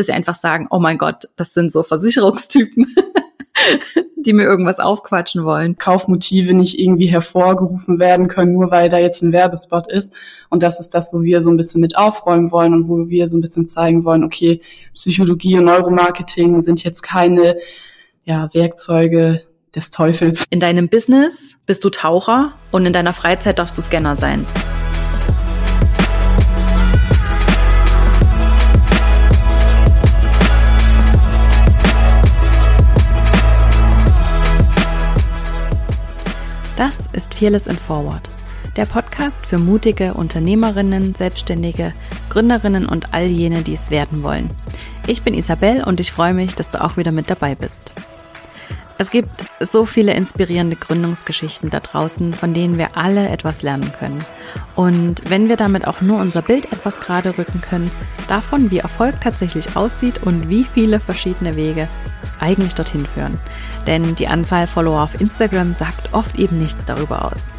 dass sie einfach sagen, oh mein Gott, das sind so Versicherungstypen. die mir irgendwas aufquatschen wollen. Kaufmotive nicht irgendwie hervorgerufen werden können, nur weil da jetzt ein Werbespot ist. Und das ist das, wo wir so ein bisschen mit aufräumen wollen und wo wir so ein bisschen zeigen wollen, okay, Psychologie und Neuromarketing sind jetzt keine ja, Werkzeuge des Teufels. In deinem Business bist du Taucher und in deiner Freizeit darfst du Scanner sein. Das ist Fearless in Forward, der Podcast für mutige Unternehmerinnen, Selbstständige, Gründerinnen und all jene, die es werden wollen. Ich bin Isabel und ich freue mich, dass du auch wieder mit dabei bist. Es gibt so viele inspirierende Gründungsgeschichten da draußen, von denen wir alle etwas lernen können. Und wenn wir damit auch nur unser Bild etwas gerade rücken können, davon, wie Erfolg tatsächlich aussieht und wie viele verschiedene Wege eigentlich dorthin führen. Denn die Anzahl Follower auf Instagram sagt oft eben nichts darüber aus.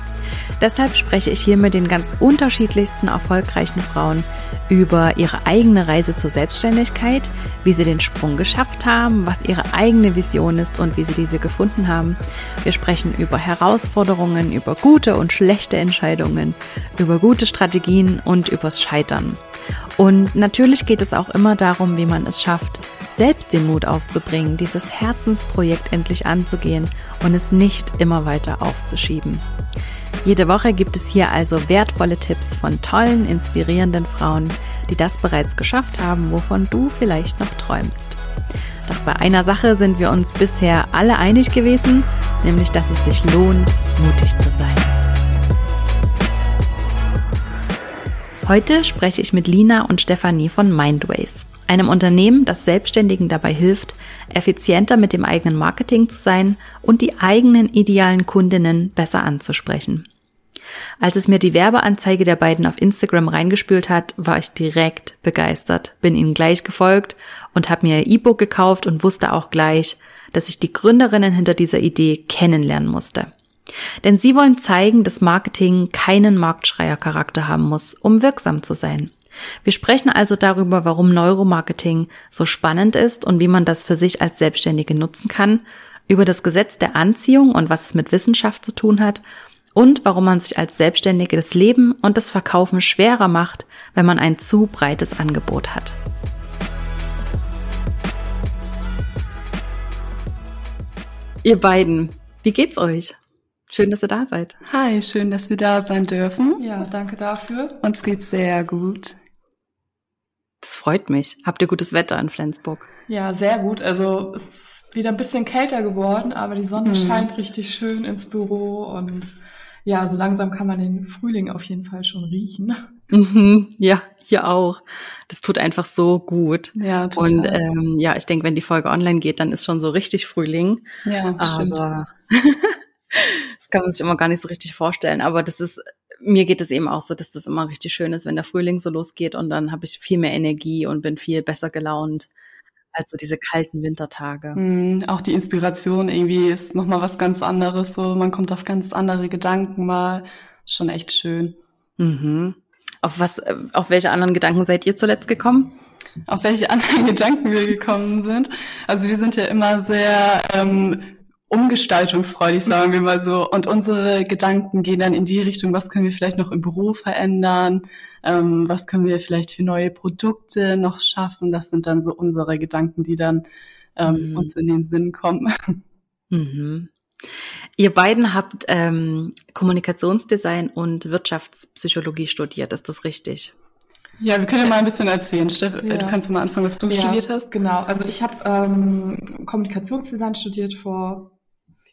Deshalb spreche ich hier mit den ganz unterschiedlichsten erfolgreichen Frauen über ihre eigene Reise zur Selbstständigkeit, wie sie den Sprung geschafft haben, was ihre eigene Vision ist und wie sie diese gefunden haben. Wir sprechen über Herausforderungen, über gute und schlechte Entscheidungen, über gute Strategien und übers Scheitern. Und natürlich geht es auch immer darum, wie man es schafft, selbst den Mut aufzubringen, dieses Herzensprojekt endlich anzugehen und es nicht immer weiter aufzuschieben. Jede Woche gibt es hier also wertvolle Tipps von tollen, inspirierenden Frauen, die das bereits geschafft haben, wovon du vielleicht noch träumst. Doch bei einer Sache sind wir uns bisher alle einig gewesen, nämlich dass es sich lohnt, mutig zu sein. Heute spreche ich mit Lina und Stefanie von Mindways, einem Unternehmen, das Selbstständigen dabei hilft, effizienter mit dem eigenen Marketing zu sein und die eigenen idealen Kundinnen besser anzusprechen. Als es mir die Werbeanzeige der beiden auf Instagram reingespült hat, war ich direkt begeistert, bin ihnen gleich gefolgt und habe mir ihr E-Book gekauft und wusste auch gleich, dass ich die Gründerinnen hinter dieser Idee kennenlernen musste. Denn sie wollen zeigen, dass Marketing keinen Marktschreiercharakter haben muss, um wirksam zu sein. Wir sprechen also darüber, warum Neuromarketing so spannend ist und wie man das für sich als Selbstständige nutzen kann, über das Gesetz der Anziehung und was es mit Wissenschaft zu tun hat und warum man sich als Selbstständige das Leben und das Verkaufen schwerer macht, wenn man ein zu breites Angebot hat. Ihr beiden, wie geht's euch? Schön, dass ihr da seid. Hi, schön, dass wir da sein dürfen. Ja, danke dafür. Uns geht's sehr gut. Das freut mich. Habt ihr gutes Wetter in Flensburg? Ja, sehr gut. Also es ist wieder ein bisschen kälter geworden, aber die Sonne hm. scheint richtig schön ins Büro und ja, so langsam kann man den Frühling auf jeden Fall schon riechen. Mhm, ja, hier auch. Das tut einfach so gut. Ja, total. Und ähm, ja, ich denke, wenn die Folge online geht, dann ist schon so richtig Frühling. Ja, aber stimmt. das kann man sich immer gar nicht so richtig vorstellen. Aber das ist, mir geht es eben auch so, dass das immer richtig schön ist, wenn der Frühling so losgeht und dann habe ich viel mehr Energie und bin viel besser gelaunt als so diese kalten Wintertage. Mm, auch die Inspiration irgendwie ist nochmal was ganz anderes. So, man kommt auf ganz andere Gedanken mal. Schon echt schön. Mhm. Auf was, auf welche anderen Gedanken seid ihr zuletzt gekommen? Auf welche anderen Gedanken wir gekommen sind. Also wir sind ja immer sehr ähm, umgestaltungsfreudig, sagen wir mal so. Und unsere Gedanken gehen dann in die Richtung, was können wir vielleicht noch im Büro verändern, ähm, was können wir vielleicht für neue Produkte noch schaffen. Das sind dann so unsere Gedanken, die dann ähm, mhm. uns in den Sinn kommen. Mhm. Ihr beiden habt ähm, Kommunikationsdesign und Wirtschaftspsychologie studiert, ist das richtig? Ja, wir können ja mal ein bisschen erzählen. Steff, ja. du kannst mal anfangen, was du ja, studiert hast. Genau, also ich habe ähm, Kommunikationsdesign studiert vor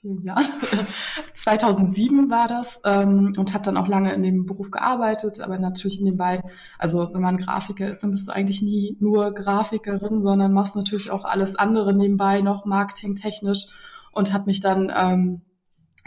vielen Jahren. 2007 war das ähm, und habe dann auch lange in dem Beruf gearbeitet, aber natürlich nebenbei, also wenn man Grafiker ist, dann bist du eigentlich nie nur Grafikerin, sondern machst natürlich auch alles andere nebenbei noch marketingtechnisch und habe mich dann ähm,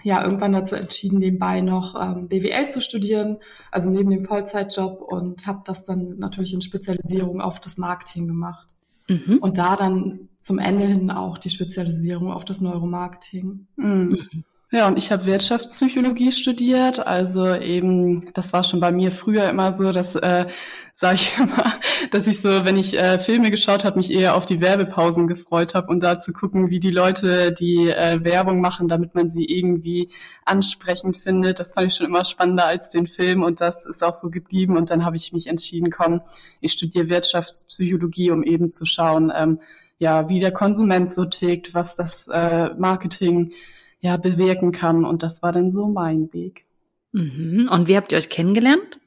ja irgendwann dazu entschieden, nebenbei noch ähm, BWL zu studieren, also neben dem Vollzeitjob und habe das dann natürlich in Spezialisierung auf das Marketing gemacht. Mhm. Und da dann zum Ende hin auch die Spezialisierung auf das Neuromarketing. Mhm. Ja, und ich habe Wirtschaftspsychologie studiert. Also eben, das war schon bei mir früher immer so, dass äh, sage ich immer, dass ich so, wenn ich äh, Filme geschaut habe, mich eher auf die Werbepausen gefreut habe und da zu gucken, wie die Leute die äh, Werbung machen, damit man sie irgendwie ansprechend findet. Das fand ich schon immer spannender als den Film und das ist auch so geblieben. Und dann habe ich mich entschieden, komm, ich studiere Wirtschaftspsychologie, um eben zu schauen, ähm, ja, wie der Konsument so tickt, was das äh, Marketing ja bewirken kann. Und das war dann so mein Weg. Mhm. Und wie habt ihr euch kennengelernt?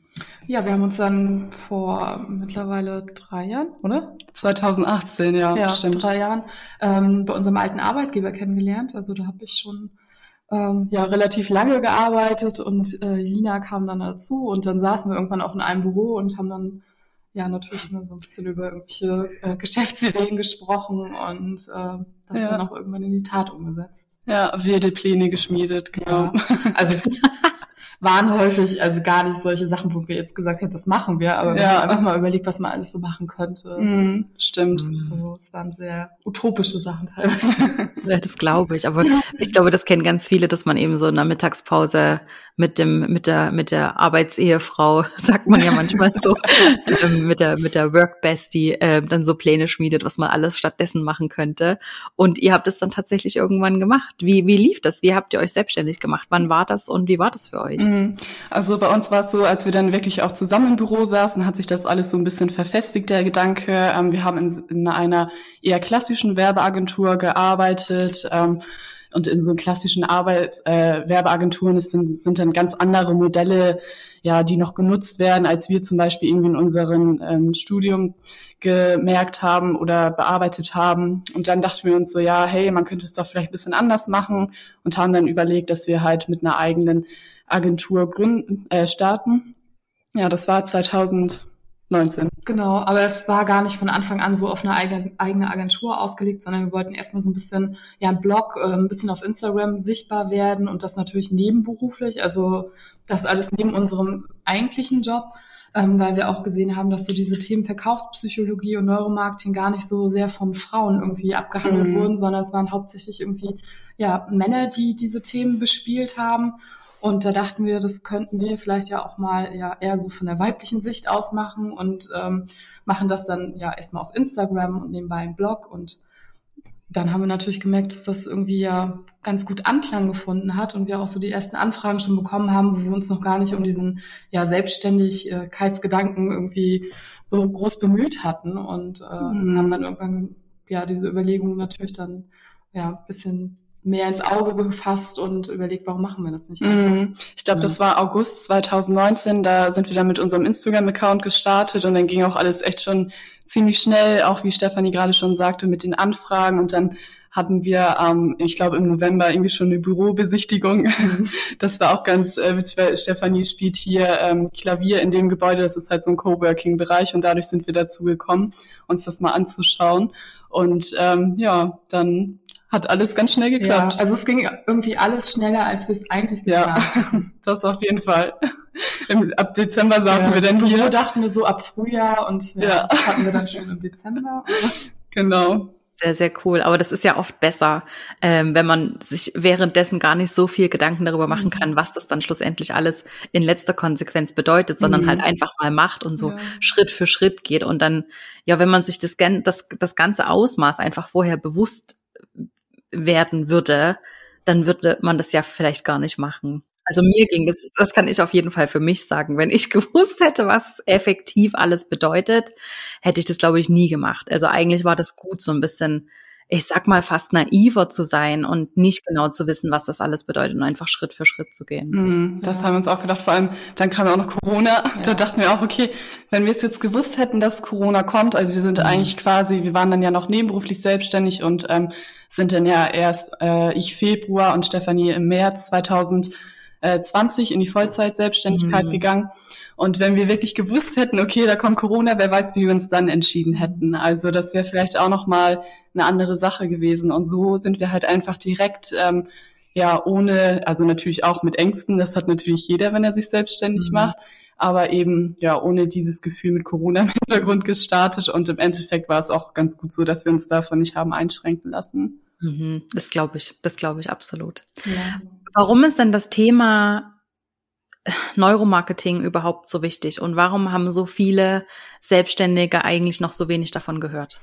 Ja, wir haben uns dann vor mittlerweile drei Jahren, oder? 2018, ja, ja stimmt. drei Jahren ähm, bei unserem alten Arbeitgeber kennengelernt. Also da habe ich schon ähm, ja relativ lange gearbeitet und äh, Lina kam dann dazu und dann saßen wir irgendwann auch in einem Büro und haben dann ja natürlich immer so ein bisschen über irgendwelche äh, Geschäftsideen gesprochen und äh, das ja. dann auch irgendwann in die Tat umgesetzt. Ja, wilde Pläne geschmiedet, genau. Ja. Also waren häufig also gar nicht solche Sachen, wo wir jetzt gesagt hätten, das machen wir, aber wir haben einfach mal überlegt, was man alles so machen könnte. Mm, stimmt. Also, es waren sehr utopische Sachen teilweise. ja, das glaube ich. Aber ich glaube, das kennen ganz viele, dass man eben so in der Mittagspause mit dem, mit der, mit der Arbeitsehefrau, sagt man ja manchmal so, ähm, mit der, mit der Work Bestie, äh, dann so Pläne schmiedet, was man alles stattdessen machen könnte. Und ihr habt es dann tatsächlich irgendwann gemacht. Wie, wie lief das? Wie habt ihr euch selbstständig gemacht? Wann war das und wie war das für euch? Mhm. Also bei uns war es so, als wir dann wirklich auch zusammen im Büro saßen, hat sich das alles so ein bisschen verfestigt, der Gedanke. Ähm, wir haben in, in einer eher klassischen Werbeagentur gearbeitet. Ähm, und in so klassischen Arbeits äh, Werbeagenturen sind, sind dann ganz andere Modelle, ja, die noch genutzt werden, als wir zum Beispiel irgendwie in unserem ähm, Studium gemerkt haben oder bearbeitet haben. Und dann dachten wir uns so, ja, hey, man könnte es doch vielleicht ein bisschen anders machen und haben dann überlegt, dass wir halt mit einer eigenen Agentur gründen, äh, starten. Ja, das war 2000 19. Genau, aber es war gar nicht von Anfang an so auf eine eigene, eigene Agentur ausgelegt, sondern wir wollten erstmal so ein bisschen, ja, Blog, äh, ein bisschen auf Instagram sichtbar werden und das natürlich nebenberuflich, also das alles neben unserem eigentlichen Job, ähm, weil wir auch gesehen haben, dass so diese Themen Verkaufspsychologie und Neuromarketing gar nicht so sehr von Frauen irgendwie abgehandelt mhm. wurden, sondern es waren hauptsächlich irgendwie, ja, Männer, die diese Themen bespielt haben. Und da dachten wir, das könnten wir vielleicht ja auch mal ja eher so von der weiblichen Sicht aus machen und ähm, machen das dann ja erstmal auf Instagram und nebenbei im Blog. Und dann haben wir natürlich gemerkt, dass das irgendwie ja ganz gut Anklang gefunden hat und wir auch so die ersten Anfragen schon bekommen haben, wo wir uns noch gar nicht um diesen ja Selbstständigkeitsgedanken irgendwie so groß bemüht hatten und äh, mhm. haben dann irgendwann ja diese Überlegung natürlich dann ja bisschen mehr ins Auge gefasst und überlegt, warum machen wir das nicht? Mm, ich glaube, ja. das war August 2019, da sind wir dann mit unserem Instagram-Account gestartet und dann ging auch alles echt schon ziemlich schnell, auch wie Stefanie gerade schon sagte, mit den Anfragen und dann hatten wir, ähm, ich glaube, im November irgendwie schon eine Bürobesichtigung. Mhm. Das war auch ganz äh, witzig, weil Stefanie spielt hier ähm, Klavier in dem Gebäude. Das ist halt so ein Coworking-Bereich und dadurch sind wir dazu gekommen, uns das mal anzuschauen. Und ähm, ja, dann hat alles ganz schnell geklappt. Ja, also es ging irgendwie alles schneller, als wir es eigentlich geplant ja, das auf jeden Fall. Im, ab Dezember saßen ja, wir dann hier. Wir dachten wir so ab Frühjahr und ja, ja. hatten wir dann schon im Dezember. genau. Sehr, sehr cool. Aber das ist ja oft besser, ähm, wenn man sich währenddessen gar nicht so viel Gedanken darüber machen mhm. kann, was das dann schlussendlich alles in letzter Konsequenz bedeutet, sondern mhm. halt einfach mal macht und so ja. Schritt für Schritt geht. Und dann, ja, wenn man sich das, das, das ganze Ausmaß einfach vorher bewusst werden würde, dann würde man das ja vielleicht gar nicht machen. Also mir ging das, das kann ich auf jeden Fall für mich sagen. Wenn ich gewusst hätte, was effektiv alles bedeutet, hätte ich das, glaube ich, nie gemacht. Also eigentlich war das gut, so ein bisschen ich sag mal, fast naiver zu sein und nicht genau zu wissen, was das alles bedeutet und einfach Schritt für Schritt zu gehen. Mm, das ja. haben wir uns auch gedacht. Vor allem, dann kam ja auch noch Corona. Ja. Da dachten wir auch, okay, wenn wir es jetzt gewusst hätten, dass Corona kommt, also wir sind mhm. eigentlich quasi, wir waren dann ja noch nebenberuflich selbstständig und ähm, sind dann ja erst äh, ich Februar und Stefanie im März 2020 in die Vollzeit-Selbstständigkeit mhm. gegangen. Und wenn wir wirklich gewusst hätten, okay, da kommt Corona, wer weiß, wie wir uns dann entschieden hätten. Also das wäre vielleicht auch noch mal eine andere Sache gewesen. Und so sind wir halt einfach direkt, ähm, ja, ohne, also natürlich auch mit Ängsten. Das hat natürlich jeder, wenn er sich selbstständig mhm. macht. Aber eben, ja, ohne dieses Gefühl mit Corona im Hintergrund gestartet. Und im Endeffekt war es auch ganz gut so, dass wir uns davon nicht haben einschränken lassen. Mhm, das glaube ich, das glaube ich absolut. Ja. Warum ist denn das Thema äh, Neuromarketing überhaupt so wichtig und warum haben so viele Selbstständige eigentlich noch so wenig davon gehört?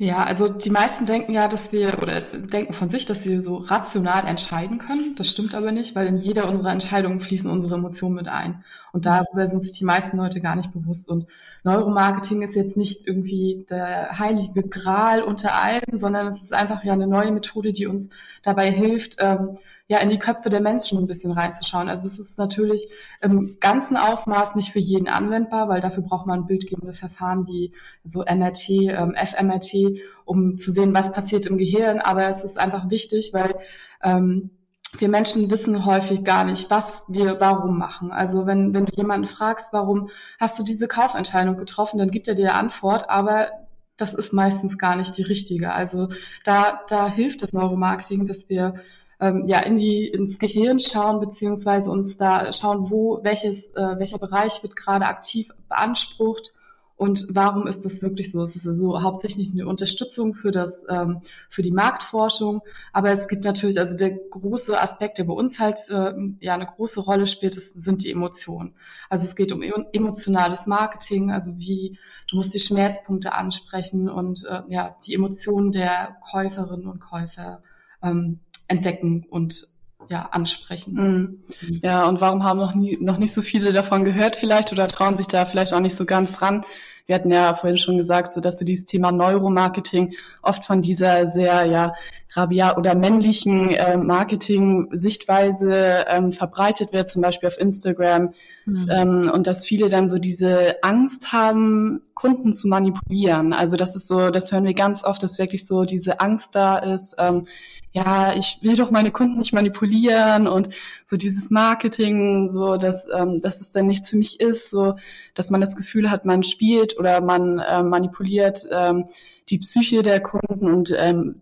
Ja, also die meisten denken ja, dass wir oder denken von sich, dass sie so rational entscheiden können. Das stimmt aber nicht, weil in jeder unserer Entscheidungen fließen unsere Emotionen mit ein. Und darüber sind sich die meisten Leute gar nicht bewusst. Und Neuromarketing ist jetzt nicht irgendwie der heilige Gral unter allen, sondern es ist einfach ja eine neue Methode, die uns dabei hilft, ähm, ja in die Köpfe der Menschen ein bisschen reinzuschauen. Also es ist natürlich im ganzen Ausmaß nicht für jeden anwendbar, weil dafür braucht man bildgebende Verfahren wie so MRT, ähm, FMRT, um zu sehen, was passiert im Gehirn. Aber es ist einfach wichtig, weil ähm, wir Menschen wissen häufig gar nicht, was wir warum machen. Also wenn, wenn du jemanden fragst, warum hast du diese Kaufentscheidung getroffen, dann gibt er dir eine Antwort, aber das ist meistens gar nicht die richtige. Also da, da hilft das Neuromarketing, dass wir ähm, ja in die ins Gehirn schauen beziehungsweise uns da schauen, wo welches äh, welcher Bereich wird gerade aktiv beansprucht und warum ist das wirklich so? Es ist also hauptsächlich eine Unterstützung für das ähm, für die Marktforschung, aber es gibt natürlich also der große Aspekt, der bei uns halt äh, ja eine große Rolle spielt, ist, sind die Emotionen. Also es geht um emotionales Marketing, also wie du musst die Schmerzpunkte ansprechen und äh, ja die Emotionen der Käuferinnen und Käufer ähm, entdecken und ja, ansprechen. Mhm. Ja, und warum haben noch nie, noch nicht so viele davon gehört vielleicht oder trauen sich da vielleicht auch nicht so ganz dran? Wir hatten ja vorhin schon gesagt, so dass so dieses Thema Neuromarketing oft von dieser sehr ja rabiat oder männlichen äh, Marketing-Sichtweise ähm, verbreitet wird, zum Beispiel auf Instagram, mhm. ähm, und dass viele dann so diese Angst haben, Kunden zu manipulieren. Also das ist so, das hören wir ganz oft, dass wirklich so diese Angst da ist. Ähm, ja, ich will doch meine Kunden nicht manipulieren und so dieses Marketing, so dass, ähm, dass es dann nichts für mich ist, so dass man das Gefühl hat, man spielt oder man äh, manipuliert ähm, die Psyche der Kunden und ähm,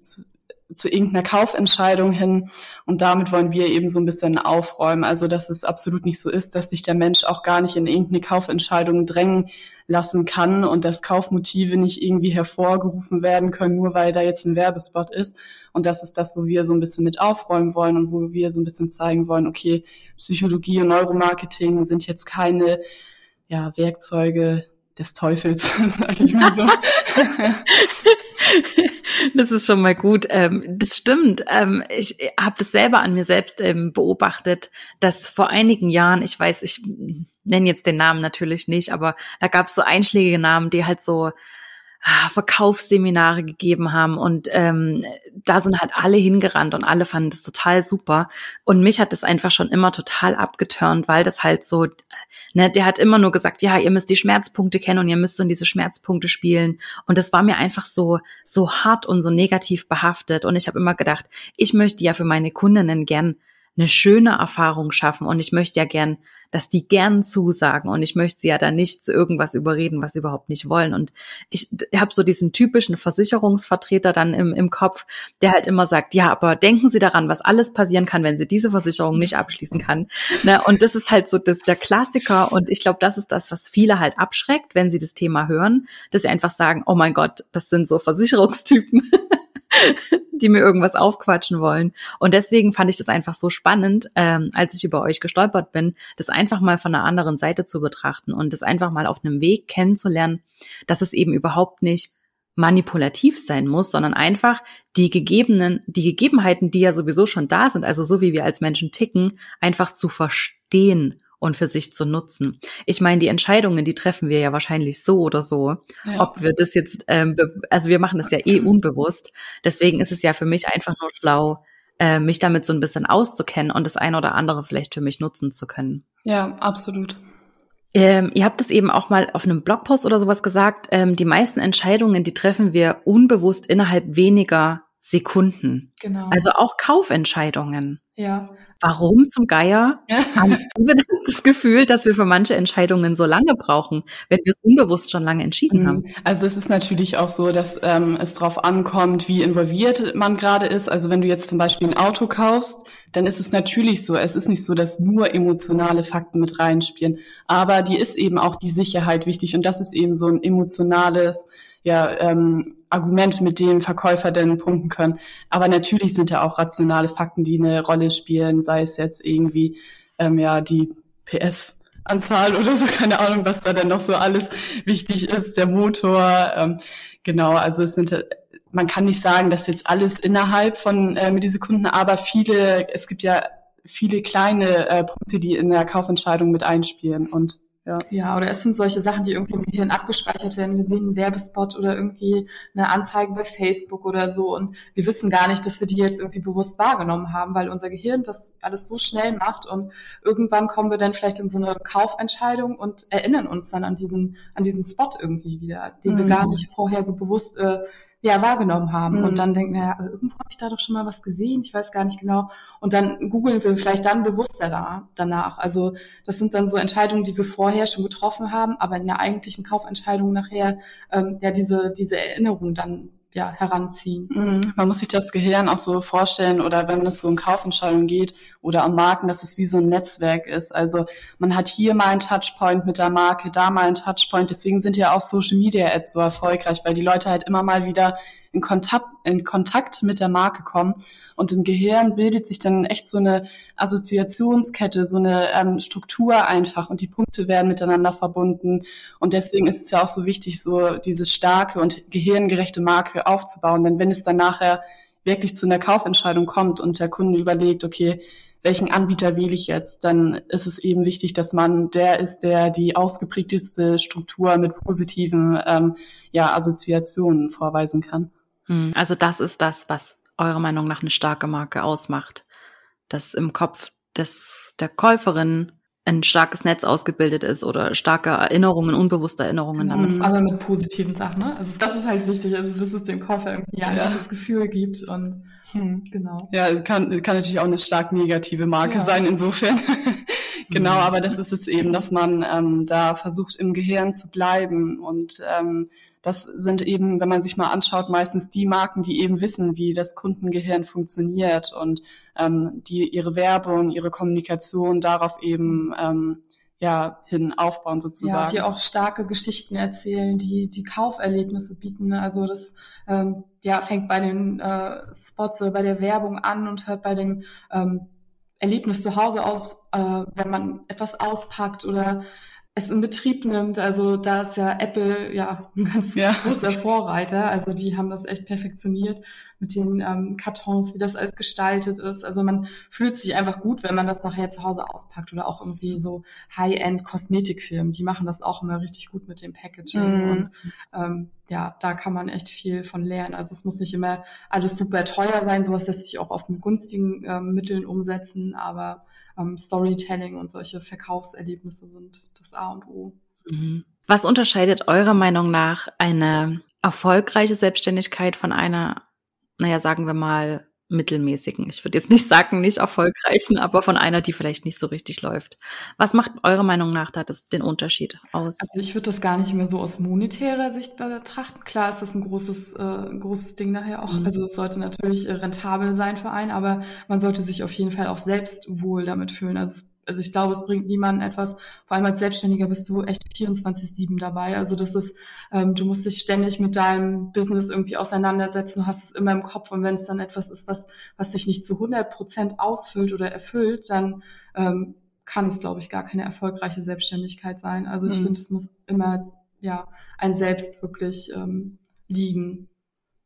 zu irgendeiner Kaufentscheidung hin. Und damit wollen wir eben so ein bisschen aufräumen. Also, dass es absolut nicht so ist, dass sich der Mensch auch gar nicht in irgendeine Kaufentscheidung drängen lassen kann und dass Kaufmotive nicht irgendwie hervorgerufen werden können, nur weil da jetzt ein Werbespot ist. Und das ist das, wo wir so ein bisschen mit aufräumen wollen und wo wir so ein bisschen zeigen wollen, okay, Psychologie und Neuromarketing sind jetzt keine ja, Werkzeuge des Teufels, sag ich mal so. Das ist schon mal gut. Ähm, das stimmt. Ähm, ich habe das selber an mir selbst ähm, beobachtet, dass vor einigen Jahren, ich weiß, ich nenne jetzt den Namen natürlich nicht, aber da gab es so einschlägige Namen, die halt so Verkaufsseminare gegeben haben und ähm, da sind halt alle hingerannt und alle fanden das total super. Und mich hat das einfach schon immer total abgeturnt, weil das halt so, ne, der hat immer nur gesagt, ja, ihr müsst die Schmerzpunkte kennen und ihr müsst in diese Schmerzpunkte spielen. Und das war mir einfach so so hart und so negativ behaftet. Und ich habe immer gedacht, ich möchte ja für meine Kundinnen gern eine schöne Erfahrung schaffen und ich möchte ja gern, dass die gern zusagen und ich möchte sie ja dann nicht zu irgendwas überreden, was sie überhaupt nicht wollen. Und ich habe so diesen typischen Versicherungsvertreter dann im, im Kopf, der halt immer sagt, ja, aber denken Sie daran, was alles passieren kann, wenn Sie diese Versicherung nicht abschließen kann. Ne? Und das ist halt so das, der Klassiker und ich glaube, das ist das, was viele halt abschreckt, wenn sie das Thema hören, dass sie einfach sagen, oh mein Gott, das sind so Versicherungstypen. die mir irgendwas aufquatschen wollen. Und deswegen fand ich das einfach so spannend, ähm, als ich über euch gestolpert bin, das einfach mal von einer anderen Seite zu betrachten und das einfach mal auf einem Weg kennenzulernen, dass es eben überhaupt nicht manipulativ sein muss, sondern einfach die gegebenen, die Gegebenheiten, die ja sowieso schon da sind, also so wie wir als Menschen ticken, einfach zu verstehen und für sich zu nutzen. Ich meine, die Entscheidungen, die treffen wir ja wahrscheinlich so oder so. Ja. Ob wir das jetzt, ähm, also wir machen das ja eh unbewusst. Deswegen ist es ja für mich einfach nur schlau, äh, mich damit so ein bisschen auszukennen und das eine oder andere vielleicht für mich nutzen zu können. Ja, absolut. Ähm, ihr habt es eben auch mal auf einem Blogpost oder sowas gesagt. Ähm, die meisten Entscheidungen, die treffen wir unbewusst innerhalb weniger Sekunden. Genau. Also auch Kaufentscheidungen. Ja. Warum zum Geier haben wir das Gefühl, dass wir für manche Entscheidungen so lange brauchen, wenn wir es unbewusst schon lange entschieden mhm. haben? Also es ist natürlich auch so, dass ähm, es darauf ankommt, wie involviert man gerade ist. Also wenn du jetzt zum Beispiel ein Auto kaufst, dann ist es natürlich so. Es ist nicht so, dass nur emotionale Fakten mit reinspielen. Aber die ist eben auch die Sicherheit wichtig. Und das ist eben so ein emotionales ja, ähm, Argument, mit dem Verkäufer denn punkten können. Aber natürlich sind ja auch rationale Fakten, die eine Rolle spielen, sei es jetzt irgendwie ähm, ja die PS Anzahl oder so, keine Ahnung, was da denn noch so alles wichtig ist, der Motor. Ähm, genau, also es sind man kann nicht sagen, dass jetzt alles innerhalb von äh, Millisekunden, aber viele, es gibt ja viele kleine äh, Punkte, die in der Kaufentscheidung mit einspielen und ja. ja, oder es sind solche Sachen, die irgendwie im Gehirn abgespeichert werden. Wir sehen einen Werbespot oder irgendwie eine Anzeige bei Facebook oder so und wir wissen gar nicht, dass wir die jetzt irgendwie bewusst wahrgenommen haben, weil unser Gehirn das alles so schnell macht und irgendwann kommen wir dann vielleicht in so eine Kaufentscheidung und erinnern uns dann an diesen, an diesen Spot irgendwie wieder, den mhm. wir gar nicht vorher so bewusst äh, ja, wahrgenommen haben. Mhm. Und dann denken wir, ja, irgendwo habe ich da doch schon mal was gesehen, ich weiß gar nicht genau. Und dann googeln wir vielleicht dann bewusster da, danach. Also das sind dann so Entscheidungen, die wir vorher schon getroffen haben, aber in der eigentlichen Kaufentscheidung nachher ähm, ja diese, diese Erinnerung dann ja, heranziehen. Mhm. Man muss sich das Gehirn auch so vorstellen oder wenn es so um Kaufentscheidungen geht oder am Marken, dass es wie so ein Netzwerk ist. Also man hat hier mal einen Touchpoint mit der Marke, da mal einen Touchpoint. Deswegen sind ja auch Social Media Ads so erfolgreich, weil die Leute halt immer mal wieder in Kontakt, in Kontakt mit der Marke kommen. Und im Gehirn bildet sich dann echt so eine Assoziationskette, so eine ähm, Struktur einfach und die Punkte werden miteinander verbunden. Und deswegen ist es ja auch so wichtig, so diese starke und gehirngerechte Marke aufzubauen. Denn wenn es dann nachher wirklich zu einer Kaufentscheidung kommt und der Kunde überlegt, okay, welchen Anbieter wähle ich jetzt, dann ist es eben wichtig, dass man der ist, der die ausgeprägteste Struktur mit positiven ähm, ja, Assoziationen vorweisen kann. Hm, also das ist das, was eurer Meinung nach eine starke Marke ausmacht. Dass im Kopf des, der Käuferin ein starkes Netz ausgebildet ist oder starke Erinnerungen, unbewusste Erinnerungen damit. Mhm, aber mit positiven Sachen, ne? Also das ist halt wichtig, also dass es dem Käufer irgendwie ein ja. gutes Gefühl gibt und hm. genau. Ja, es kann, kann natürlich auch eine stark negative Marke ja. sein, insofern. genau, mhm. aber das ist es eben, dass man ähm, da versucht, im Gehirn zu bleiben und ähm, das sind eben, wenn man sich mal anschaut, meistens die Marken, die eben wissen, wie das Kundengehirn funktioniert und ähm, die ihre Werbung, ihre Kommunikation darauf eben ähm, ja hin aufbauen sozusagen. Ja, die auch starke Geschichten erzählen, die die Kauferlebnisse bieten. Also das ähm, ja fängt bei den äh, Spots oder bei der Werbung an und hört bei dem ähm, Erlebnis zu Hause auf, äh, wenn man etwas auspackt oder es in Betrieb nimmt. Also da ist ja Apple ja ein ganz ja. großer Vorreiter. Also die haben das echt perfektioniert mit den ähm, Kartons, wie das alles gestaltet ist. Also man fühlt sich einfach gut, wenn man das nachher zu Hause auspackt oder auch irgendwie so High-End Kosmetikfilme. Die machen das auch immer richtig gut mit dem Packaging. Mhm. Und ähm, ja, da kann man echt viel von lernen. Also es muss nicht immer alles super teuer sein. Sowas lässt sich auch oft mit günstigen ähm, Mitteln umsetzen, aber ähm, Storytelling und solche Verkaufserlebnisse sind das A und O. Mhm. Was unterscheidet eurer Meinung nach eine erfolgreiche Selbstständigkeit von einer, naja, sagen wir mal, mittelmäßigen. Ich würde jetzt nicht sagen, nicht erfolgreichen, aber von einer, die vielleicht nicht so richtig läuft. Was macht eurer Meinung nach da das, den Unterschied aus? Also ich würde das gar nicht mehr so aus monetärer Sicht betrachten. Klar ist das ein großes, äh, großes Ding nachher auch. Mhm. Also es sollte natürlich äh, rentabel sein für einen, aber man sollte sich auf jeden Fall auch selbst wohl damit fühlen. Also es also ich glaube, es bringt niemanden etwas. Vor allem als Selbstständiger bist du echt 24-7 dabei. Also das ist, ähm, du musst dich ständig mit deinem Business irgendwie auseinandersetzen. Du hast es immer im Kopf. Und wenn es dann etwas ist, was, was sich nicht zu 100 Prozent ausfüllt oder erfüllt, dann ähm, kann es, glaube ich, gar keine erfolgreiche Selbstständigkeit sein. Also ich mhm. finde, es muss immer ja ein Selbst wirklich ähm, liegen.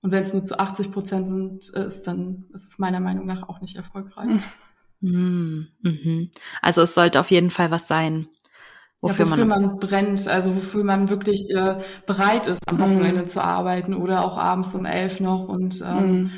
Und wenn es nur zu 80 Prozent sind, äh, ist, dann ist es meiner Meinung nach auch nicht erfolgreich. Mhm. mhm. Also es sollte auf jeden Fall was sein, wofür, ja, wofür man, man, brennt, also wofür man wirklich äh, bereit ist, am Wochenende mhm. zu arbeiten oder auch abends um elf noch und ähm, mhm.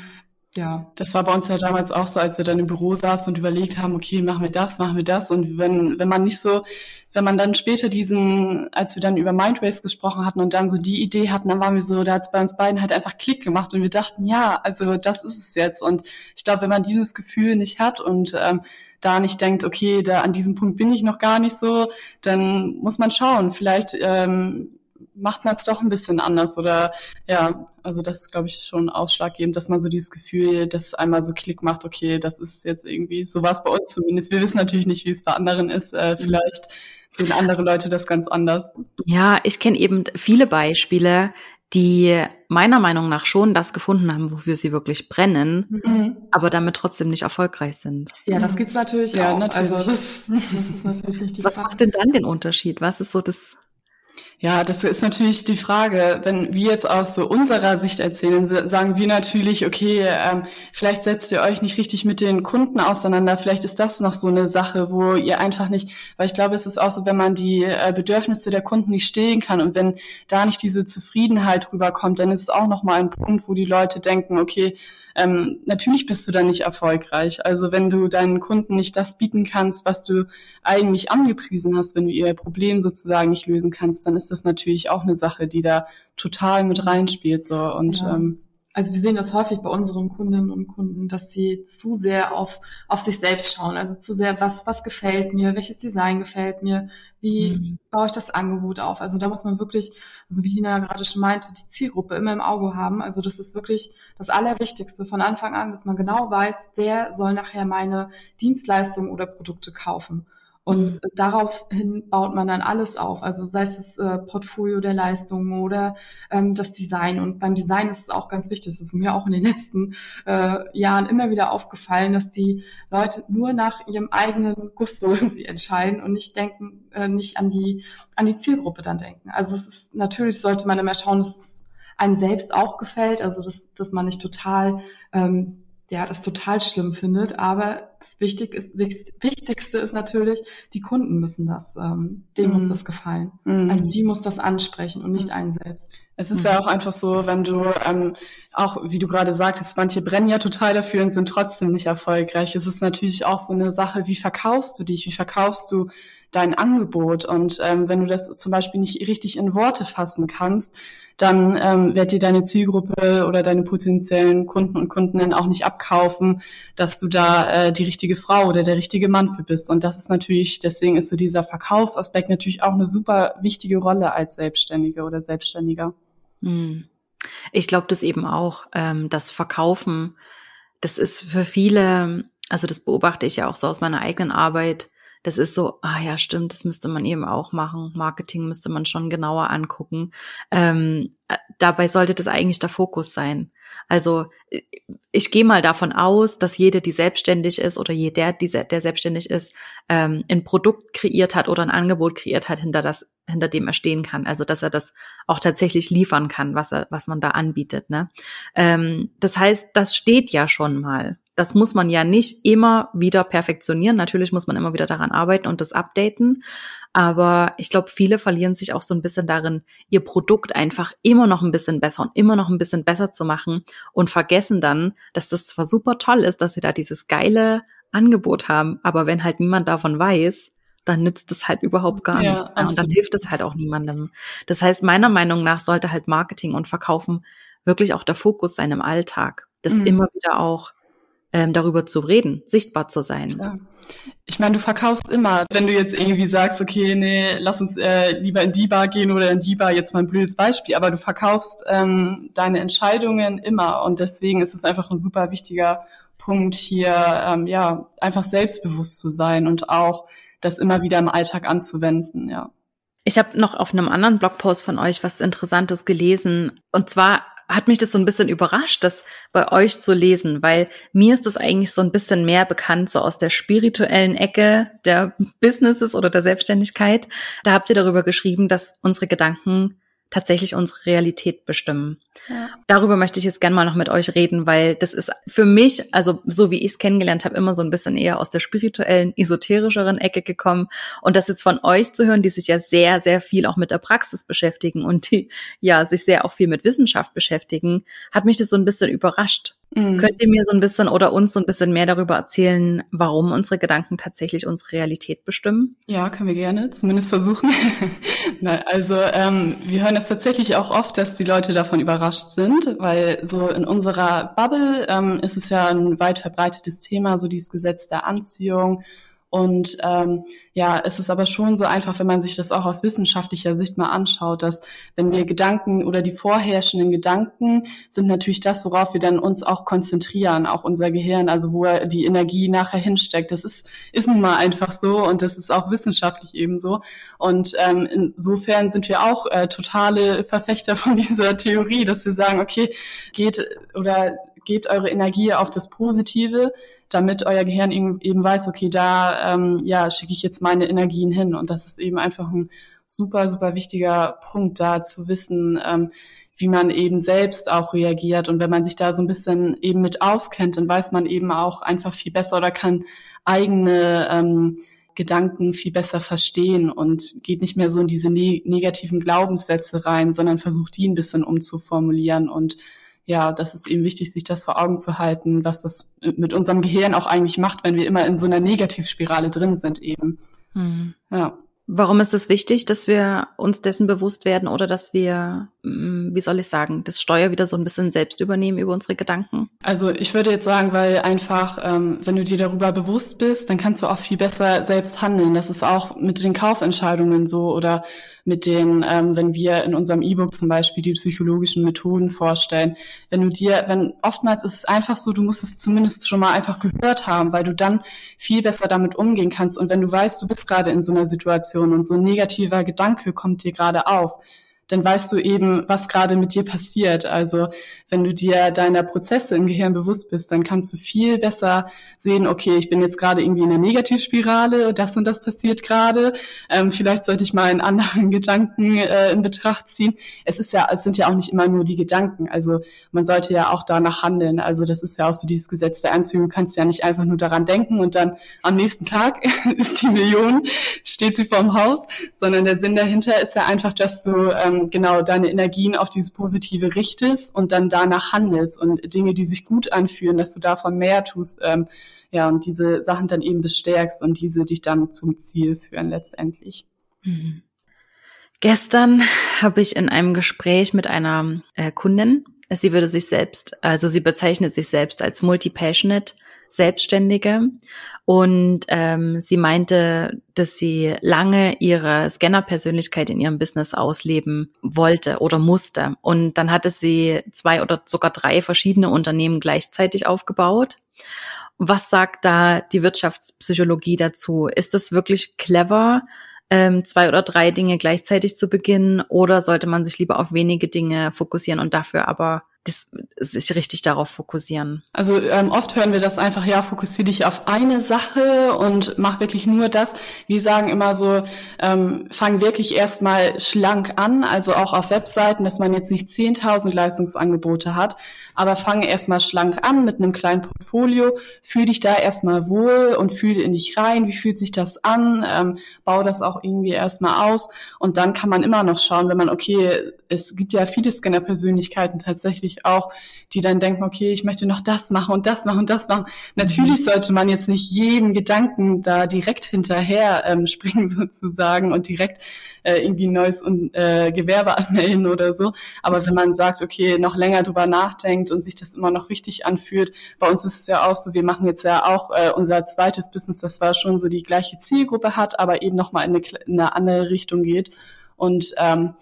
Ja, das war bei uns ja damals auch so, als wir dann im Büro saßen und überlegt haben, okay, machen wir das, machen wir das. Und wenn, wenn man nicht so, wenn man dann später diesen, als wir dann über Mindways gesprochen hatten und dann so die Idee hatten, dann waren wir so, da hat es bei uns beiden halt einfach Klick gemacht und wir dachten, ja, also das ist es jetzt. Und ich glaube, wenn man dieses Gefühl nicht hat und ähm, da nicht denkt, okay, da an diesem Punkt bin ich noch gar nicht so, dann muss man schauen. Vielleicht ähm, macht man es doch ein bisschen anders oder ja, also das ist, glaube ich, schon ausschlaggebend, dass man so dieses Gefühl, dass einmal so Klick macht, okay, das ist jetzt irgendwie, so war es bei uns zumindest. Wir wissen natürlich nicht, wie es bei anderen ist. Äh, vielleicht sehen andere Leute das ganz anders. Ja, ich kenne eben viele Beispiele, die meiner Meinung nach schon das gefunden haben, wofür sie wirklich brennen, mhm. aber damit trotzdem nicht erfolgreich sind. Ja, das gibt's natürlich ja, auch. Natürlich. Also das, das ist natürlich nicht die Was Frage. macht denn dann den Unterschied? Was ist so das ja, das ist natürlich die Frage. Wenn wir jetzt aus so unserer Sicht erzählen, sagen wir natürlich, okay, ähm, vielleicht setzt ihr euch nicht richtig mit den Kunden auseinander. Vielleicht ist das noch so eine Sache, wo ihr einfach nicht, weil ich glaube, es ist auch so, wenn man die äh, Bedürfnisse der Kunden nicht stehen kann und wenn da nicht diese Zufriedenheit rüberkommt, dann ist es auch nochmal ein Punkt, wo die Leute denken, okay, ähm, natürlich bist du da nicht erfolgreich. Also wenn du deinen Kunden nicht das bieten kannst, was du eigentlich angepriesen hast, wenn du ihr Problem sozusagen nicht lösen kannst, dann ist das natürlich auch eine Sache, die da total mit reinspielt. So und ja. ähm, also wir sehen das häufig bei unseren Kundinnen und Kunden, dass sie zu sehr auf, auf sich selbst schauen. Also zu sehr, was, was gefällt mir, welches Design gefällt mir, wie mhm. baue ich das Angebot auf. Also da muss man wirklich, also wie Lina gerade schon meinte, die Zielgruppe immer im Auge haben. Also das ist wirklich das Allerwichtigste von Anfang an, dass man genau weiß, wer soll nachher meine Dienstleistungen oder Produkte kaufen. Und mhm. daraufhin baut man dann alles auf. Also sei es das äh, Portfolio der Leistungen oder ähm, das Design. Und beim Design ist es auch ganz wichtig. Das ist mir auch in den letzten äh, Jahren immer wieder aufgefallen, dass die Leute nur nach ihrem eigenen Gusto irgendwie entscheiden und nicht denken, äh, nicht an die, an die Zielgruppe dann denken. Also es ist, natürlich sollte man immer schauen, dass es einem selbst auch gefällt. Also dass, dass man nicht total ähm, ja, das total schlimm findet. Aber das Wichtig ist, Wichtigste ist natürlich, die Kunden müssen das, ähm, denen mhm. muss das gefallen. Mhm. Also die muss das ansprechen und nicht mhm. einen selbst. Es ist mhm. ja auch einfach so, wenn du ähm, auch, wie du gerade sagtest, manche brennen ja total dafür und sind trotzdem nicht erfolgreich. Es ist natürlich auch so eine Sache, wie verkaufst du dich, wie verkaufst du dein Angebot. Und ähm, wenn du das zum Beispiel nicht richtig in Worte fassen kannst, dann ähm, wird dir deine Zielgruppe oder deine potenziellen Kunden und Kundinnen auch nicht abkaufen, dass du da äh, die richtige Frau oder der richtige Mann für bist. Und das ist natürlich, deswegen ist so dieser Verkaufsaspekt natürlich auch eine super wichtige Rolle als Selbstständige oder Selbstständiger. Hm. Ich glaube das eben auch, ähm, das Verkaufen, das ist für viele, also das beobachte ich ja auch so aus meiner eigenen Arbeit, das ist so, ah ja, stimmt, das müsste man eben auch machen. Marketing müsste man schon genauer angucken. Ähm, äh, dabei sollte das eigentlich der Fokus sein. Also äh, ich gehe mal davon aus, dass jede, die selbstständig ist oder jeder, der, der selbstständig ist, ähm, ein Produkt kreiert hat oder ein Angebot kreiert hat, hinter das, hinter dem er stehen kann. Also dass er das auch tatsächlich liefern kann, was er, was man da anbietet. Ne? Ähm, das heißt, das steht ja schon mal das muss man ja nicht immer wieder perfektionieren. Natürlich muss man immer wieder daran arbeiten und das updaten. Aber ich glaube, viele verlieren sich auch so ein bisschen darin, ihr Produkt einfach immer noch ein bisschen besser und immer noch ein bisschen besser zu machen und vergessen dann, dass das zwar super toll ist, dass sie da dieses geile Angebot haben, aber wenn halt niemand davon weiß, dann nützt es halt überhaupt gar ja, nichts. Absolut. Und dann hilft es halt auch niemandem. Das heißt, meiner Meinung nach sollte halt Marketing und Verkaufen wirklich auch der Fokus sein im Alltag. Das mhm. immer wieder auch ähm, darüber zu reden, sichtbar zu sein. Ja. Ich meine, du verkaufst immer, wenn du jetzt irgendwie sagst, okay, nee, lass uns äh, lieber in die Bar gehen oder in die Bar, jetzt mal ein blödes Beispiel, aber du verkaufst ähm, deine Entscheidungen immer und deswegen ist es einfach ein super wichtiger Punkt hier, ähm, ja, einfach selbstbewusst zu sein und auch das immer wieder im Alltag anzuwenden, ja. Ich habe noch auf einem anderen Blogpost von euch was Interessantes gelesen. Und zwar hat mich das so ein bisschen überrascht, das bei euch zu lesen, weil mir ist das eigentlich so ein bisschen mehr bekannt, so aus der spirituellen Ecke der Businesses oder der Selbstständigkeit. Da habt ihr darüber geschrieben, dass unsere Gedanken tatsächlich unsere Realität bestimmen. Ja. Darüber möchte ich jetzt gerne mal noch mit euch reden, weil das ist für mich, also so wie ich es kennengelernt habe, immer so ein bisschen eher aus der spirituellen, esoterischeren Ecke gekommen. Und das jetzt von euch zu hören, die sich ja sehr, sehr viel auch mit der Praxis beschäftigen und die ja sich sehr auch viel mit Wissenschaft beschäftigen, hat mich das so ein bisschen überrascht. Mhm. Könnt ihr mir so ein bisschen oder uns so ein bisschen mehr darüber erzählen, warum unsere Gedanken tatsächlich unsere Realität bestimmen? Ja, können wir gerne, zumindest versuchen. Na, also ähm, wir hören es tatsächlich auch oft, dass die Leute davon überrascht sind, weil so in unserer Bubble ähm, ist es ja ein weit verbreitetes Thema, so dieses Gesetz der Anziehung Und ähm, ja, es ist aber schon so einfach, wenn man sich das auch aus wissenschaftlicher Sicht mal anschaut, dass wenn wir Gedanken oder die vorherrschenden Gedanken sind natürlich das, worauf wir dann uns auch konzentrieren, auch unser Gehirn, also wo die Energie nachher hinsteckt. Das ist, ist nun mal einfach so und das ist auch wissenschaftlich ebenso. Und ähm, insofern sind wir auch äh, totale Verfechter von dieser Theorie, dass wir sagen, okay, geht oder gebt eure Energie auf das Positive, damit euer Gehirn eben weiß, okay, da ähm, ja schicke ich jetzt meine Energien hin. Und das ist eben einfach ein super, super wichtiger Punkt, da zu wissen, ähm, wie man eben selbst auch reagiert. Und wenn man sich da so ein bisschen eben mit auskennt, dann weiß man eben auch einfach viel besser oder kann eigene ähm, Gedanken viel besser verstehen und geht nicht mehr so in diese ne negativen Glaubenssätze rein, sondern versucht die ein bisschen umzuformulieren und ja, das ist eben wichtig, sich das vor Augen zu halten, was das mit unserem Gehirn auch eigentlich macht, wenn wir immer in so einer Negativspirale drin sind eben. Mhm. Ja. Warum ist es wichtig, dass wir uns dessen bewusst werden oder dass wir, mm, wie soll ich sagen, das Steuer wieder so ein bisschen selbst übernehmen über unsere Gedanken? Also ich würde jetzt sagen, weil einfach, ähm, wenn du dir darüber bewusst bist, dann kannst du auch viel besser selbst handeln. Das ist auch mit den Kaufentscheidungen so oder mit den, ähm, wenn wir in unserem E-Book zum Beispiel die psychologischen Methoden vorstellen. Wenn du dir, wenn oftmals ist es einfach so, du musst es zumindest schon mal einfach gehört haben, weil du dann viel besser damit umgehen kannst. Und wenn du weißt, du bist gerade in so einer Situation und so ein negativer Gedanke kommt dir gerade auf, dann weißt du eben, was gerade mit dir passiert. Also wenn du dir deiner Prozesse im Gehirn bewusst bist, dann kannst du viel besser sehen, okay, ich bin jetzt gerade irgendwie in einer Negativspirale, das und das passiert gerade. Ähm, vielleicht sollte ich mal einen anderen Gedanken äh, in Betracht ziehen. Es ist ja, es sind ja auch nicht immer nur die Gedanken. Also man sollte ja auch danach handeln. Also das ist ja auch so dieses Gesetz der Anziehung. Du kannst ja nicht einfach nur daran denken und dann am nächsten Tag ist die Million, steht sie vorm Haus, sondern der Sinn dahinter ist ja einfach, dass du ähm, genau deine Energien auf dieses Positive richtest und dann danach handelst und Dinge, die sich gut anfühlen, dass du davon mehr tust, ähm, ja, und diese Sachen dann eben bestärkst und diese dich dann zum Ziel führen letztendlich. Mhm. Gestern habe ich in einem Gespräch mit einer äh, Kundin, sie würde sich selbst, also sie bezeichnet sich selbst als multi-passionate Selbstständige und ähm, sie meinte, dass sie lange ihre Scanner-Persönlichkeit in ihrem Business ausleben wollte oder musste. Und dann hatte sie zwei oder sogar drei verschiedene Unternehmen gleichzeitig aufgebaut. Was sagt da die Wirtschaftspsychologie dazu? Ist es wirklich clever, ähm, zwei oder drei Dinge gleichzeitig zu beginnen, oder sollte man sich lieber auf wenige Dinge fokussieren und dafür aber das, sich richtig darauf fokussieren. Also ähm, oft hören wir das einfach, ja, fokussiere dich auf eine Sache und mach wirklich nur das. Wir sagen immer so, ähm, fang wirklich erstmal schlank an, also auch auf Webseiten, dass man jetzt nicht 10.000 Leistungsangebote hat, aber fange erstmal schlank an mit einem kleinen Portfolio, fühl dich da erstmal wohl und fühl in dich rein, wie fühlt sich das an, ähm, bau das auch irgendwie erstmal aus und dann kann man immer noch schauen, wenn man, okay, es gibt ja viele Scanner-Persönlichkeiten tatsächlich auch, die dann denken, okay, ich möchte noch das machen und das machen und das machen. Natürlich mhm. sollte man jetzt nicht jedem Gedanken da direkt hinterher ähm, springen sozusagen und direkt äh, irgendwie ein neues äh, Gewerbe anmelden oder so. Aber wenn man sagt, okay, noch länger drüber nachdenkt und sich das immer noch richtig anfühlt, bei uns ist es ja auch so, wir machen jetzt ja auch äh, unser zweites Business, das war schon so die gleiche Zielgruppe hat, aber eben nochmal in eine, in eine andere Richtung geht. Und ähm,